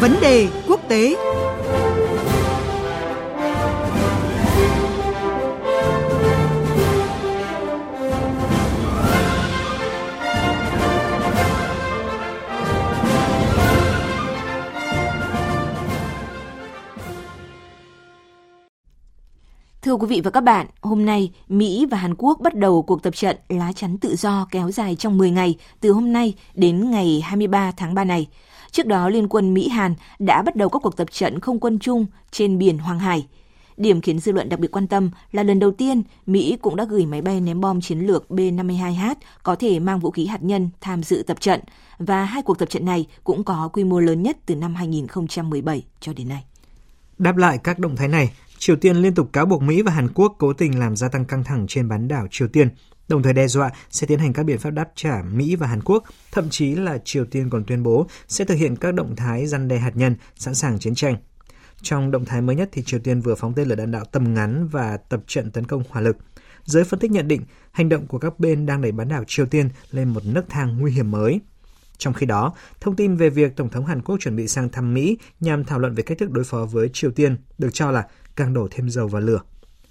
Vấn đề quốc tế. Thưa quý vị và các bạn, hôm nay Mỹ và Hàn Quốc bắt đầu cuộc tập trận lá chắn tự do kéo dài trong 10 ngày từ hôm nay đến ngày 23 tháng 3 này. Trước đó, Liên quân Mỹ-Hàn đã bắt đầu các cuộc tập trận không quân chung trên biển Hoàng Hải. Điểm khiến dư luận đặc biệt quan tâm là lần đầu tiên Mỹ cũng đã gửi máy bay ném bom chiến lược B-52H có thể mang vũ khí hạt nhân tham dự tập trận và hai cuộc tập trận này cũng có quy mô lớn nhất từ năm 2017 cho đến nay. Đáp lại các động thái này, Triều Tiên liên tục cáo buộc Mỹ và Hàn Quốc cố tình làm gia tăng căng thẳng trên bán đảo Triều Tiên, đồng thời đe dọa sẽ tiến hành các biện pháp đáp trả Mỹ và Hàn Quốc, thậm chí là Triều Tiên còn tuyên bố sẽ thực hiện các động thái răn đe hạt nhân, sẵn sàng chiến tranh. Trong động thái mới nhất thì Triều Tiên vừa phóng tên lửa đạn đạo tầm ngắn và tập trận tấn công hỏa lực. Giới phân tích nhận định, hành động của các bên đang đẩy bán đảo Triều Tiên lên một nấc thang nguy hiểm mới. Trong khi đó, thông tin về việc Tổng thống Hàn Quốc chuẩn bị sang thăm Mỹ nhằm thảo luận về cách thức đối phó với Triều Tiên được cho là càng đổ thêm dầu vào lửa.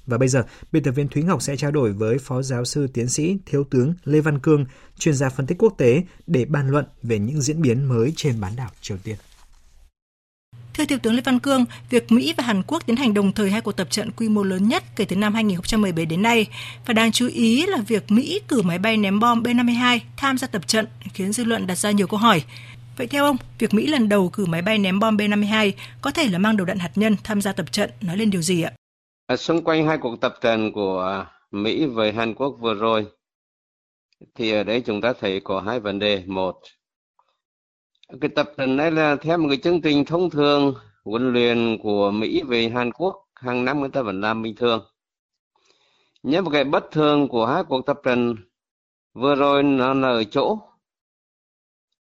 Và bây giờ, biên tập viên Thúy Ngọc sẽ trao đổi với Phó Giáo sư Tiến sĩ Thiếu tướng Lê Văn Cương, chuyên gia phân tích quốc tế để bàn luận về những diễn biến mới trên bán đảo Triều Tiên. Theo Thiếu tướng Lê Văn Cương, việc Mỹ và Hàn Quốc tiến hành đồng thời hai cuộc tập trận quy mô lớn nhất kể từ năm 2017 đến nay và đáng chú ý là việc Mỹ cử máy bay ném bom B-52 tham gia tập trận khiến dư luận đặt ra nhiều câu hỏi. Vậy theo ông, việc Mỹ lần đầu cử máy bay ném bom B-52 có thể là mang đầu đạn hạt nhân tham gia tập trận nói lên điều gì ạ? À, xung quanh hai cuộc tập trận của Mỹ với Hàn Quốc vừa rồi, thì ở đây chúng ta thấy có hai vấn đề. Một, cái tập trận này là theo một cái chương trình thông thường huấn luyện của Mỹ về Hàn Quốc hàng năm người ta vẫn làm bình thường. Nhưng một cái bất thường của hai cuộc tập trận vừa rồi nó là ở chỗ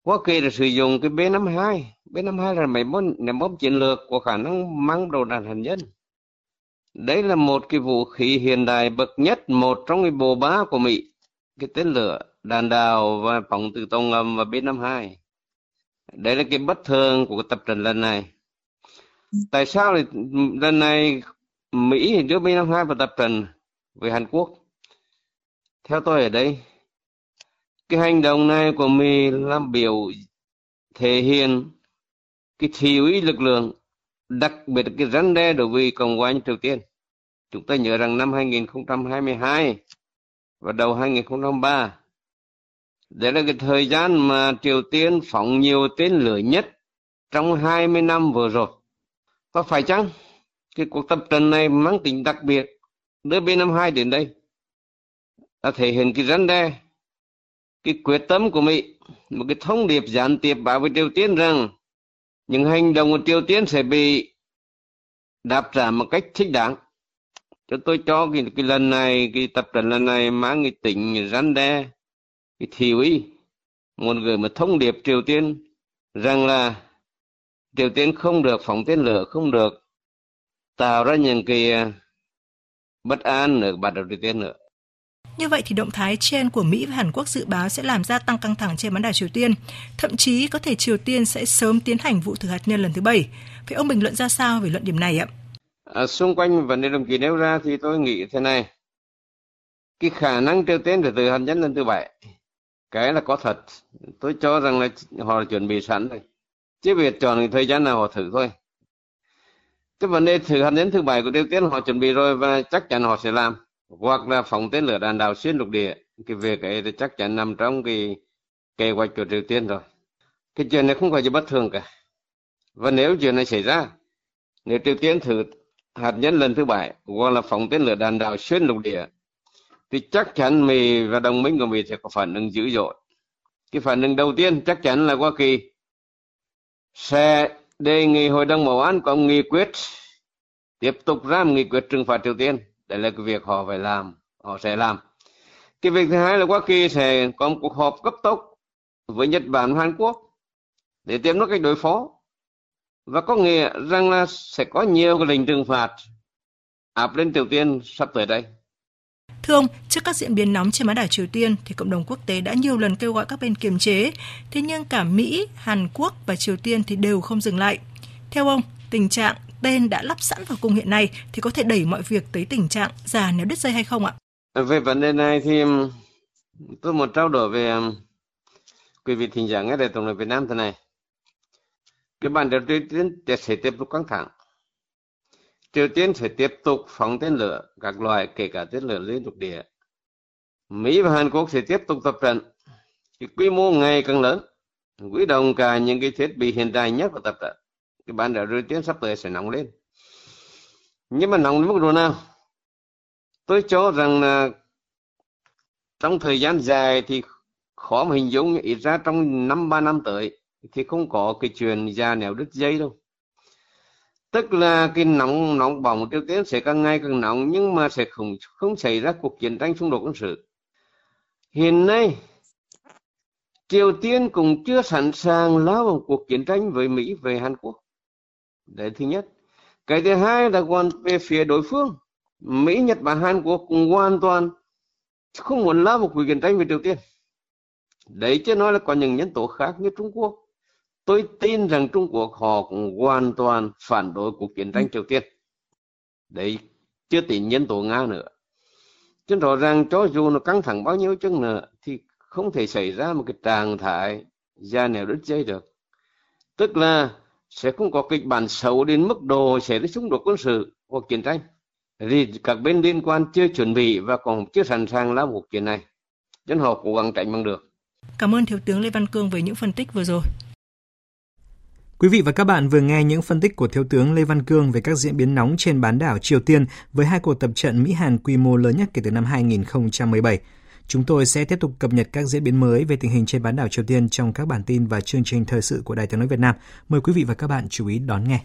Hoa Kỳ đã sử dụng cái B-52. B-52 là máy bom ném bom chiến lược có khả năng mang đầu đạn hạt nhân. Đấy là một cái vũ khí hiện đại bậc nhất, một trong cái bộ ba của Mỹ. Cái tên lửa, đạn đạo và phóng từ tàu ngầm và B-52. Đấy là cái bất thường của tập trận lần này. Tại sao thì lần này Mỹ đưa B-52 vào tập trận với Hàn Quốc? Theo tôi ở đây, cái hành động này của Mỹ làm biểu thể hiện cái thiếu ý lực lượng đặc biệt cái răn đe đối với Cộng hòa Triều Tiên. Chúng ta nhớ rằng năm 2022 và đầu 2023. Đấy là cái thời gian mà Triều Tiên phóng nhiều tên lửa nhất trong 20 năm vừa rồi. Có phải chăng cái cuộc tập trận này mang tính đặc biệt đưa B-52 đến đây đã thể hiện cái răn đe cái quyết tâm của Mỹ, một cái thông điệp gián tiếp bảo với Triều Tiên rằng những hành động của Triều Tiên sẽ bị đáp trả một cách thích đáng. Cho tôi cho cái, cái lần này, cái tập trận lần này mang cái tính răn đe, cái thiểu ý, muốn gửi một thông điệp Triều Tiên rằng là Triều Tiên không được phóng tên lửa, không được tạo ra những cái à, bất an ở bản đồ Triều Tiên nữa. Như vậy thì động thái trên của Mỹ và Hàn Quốc dự báo sẽ làm gia tăng căng thẳng trên bán đảo Triều Tiên. Thậm chí có thể Triều Tiên sẽ sớm tiến hành vụ thử hạt nhân lần thứ bảy. Vậy ông bình luận ra sao về luận điểm này ạ? À, xung quanh vấn đề đồng chí nêu ra thì tôi nghĩ thế này. Cái khả năng Triều Tiên thử hạt nhân lần thứ bảy, cái là có thật. Tôi cho rằng là họ chuẩn bị sẵn rồi. Chứ việc chọn thời gian nào họ thử thôi. Cái vấn đề thử hạt nhân thứ bảy của Triều Tiên họ chuẩn bị rồi và chắc chắn họ sẽ làm hoặc là phóng tên lửa đạn đạo xuyên lục địa cái việc ấy thì chắc chắn nằm trong cái kế hoạch của Triều Tiên rồi cái chuyện này không phải gì bất thường cả và nếu chuyện này xảy ra, nếu Triều Tiên thử hạt nhân lần thứ bảy, hoặc là phóng tên lửa đạn đạo xuyên lục địa thì chắc chắn Mỹ và đồng minh của Mỹ sẽ có phản ứng dữ dội. Cái phản ứng đầu tiên chắc chắn là Hoa Kỳ. Sẽ đề nghị Hội đồng Bảo an có nghị quyết, tiếp tục ra một nghị quyết trừng phạt Triều Tiên. Đây là cái việc họ phải làm, họ sẽ làm. Cái việc thứ hai là Hoa Kỳ sẽ có một cuộc họp cấp tốc với Nhật Bản và Hàn Quốc để tìm nó cách đối phó. Và có nghĩa rằng là sẽ có nhiều cái lệnh trừng phạt áp lên Triều Tiên sắp tới đây. Thưa ông, trước các diễn biến nóng trên bán đảo Triều Tiên thì cộng đồng quốc tế đã nhiều lần kêu gọi các bên kiềm chế, thế nhưng cả Mỹ, Hàn Quốc và Triều Tiên thì đều không dừng lại. Theo ông, tình trạng tên đã lắp sẵn vào cung hiện nay thì có thể đẩy mọi việc tới tình trạng già nếu đứt dây hay không ạ? Về vấn đề này thì tôi muốn trao đổi về quý vị thính giả nghe đại tổng thống Việt Nam thế này. Cái bản đảo Triều Tiên sẽ tiếp tục căng thẳng. Triều Tiên sẽ tiếp tục phóng tên lửa các loại kể cả tên lửa liên lục địa. Mỹ và Hàn Quốc sẽ tiếp tục tập trận. Cái quy mô ngày càng lớn, quy động cả những cái thiết bị hiện đại nhất của tập trận. Cái bán đảo Triều Tiên sắp tới sẽ nóng lên. Nhưng mà nóng đến mức độ nào? Tôi cho rằng là trong thời gian dài thì khó mà hình dung ít ra trong năm ba năm tới thì không có cái chuyện già nẻo đứt dây đâu tức là cái nóng nóng bỏng Triều Tiên sẽ càng ngày càng nóng, nhưng mà sẽ không không xảy ra cuộc chiến tranh xung đột quân sự. Hiện nay, Triều Tiên cũng chưa sẵn sàng lao vào cuộc chiến tranh với Mỹ về Hàn Quốc. Đấy, thứ nhất. Cái thứ hai là còn về phía đối phương. Mỹ, Nhật Bản, Hàn Quốc cũng hoàn toàn không muốn lao vào cuộc chiến tranh với Triều Tiên. Đấy chứ nói là có những nhân tố khác như Trung Quốc tôi tin rằng Trung Quốc họ cũng hoàn toàn phản đối cuộc chiến tranh Triều Tiên. Đấy chưa tính nhân tố Nga nữa. Chứ rõ ràng cho dù nó căng thẳng bao nhiêu chăng nữa thì không thể xảy ra một cái trạng thái ra nẻo đứt dây được. Tức là sẽ không có kịch bản xấu đến mức độ sẽ đến xung đột quân sự hoặc chiến tranh. Vì các bên liên quan chưa chuẩn bị và còn chưa sẵn sàng lao cuộc chiến này. Nên họ cố gắng tránh bằng được. Cảm ơn Thiếu tướng Lê Văn Cương về những phân tích vừa rồi. Quý vị và các bạn vừa nghe những phân tích của Thiếu tướng Lê Văn Cương về các diễn biến nóng trên bán đảo Triều Tiên với hai cuộc tập trận Mỹ-Hàn quy mô lớn nhất kể từ năm 2017. Chúng tôi sẽ tiếp tục cập nhật các diễn biến mới về tình hình trên bán đảo Triều Tiên trong các bản tin và chương trình thời sự của Đài tiếng nói Việt Nam. Mời quý vị và các bạn chú ý đón nghe.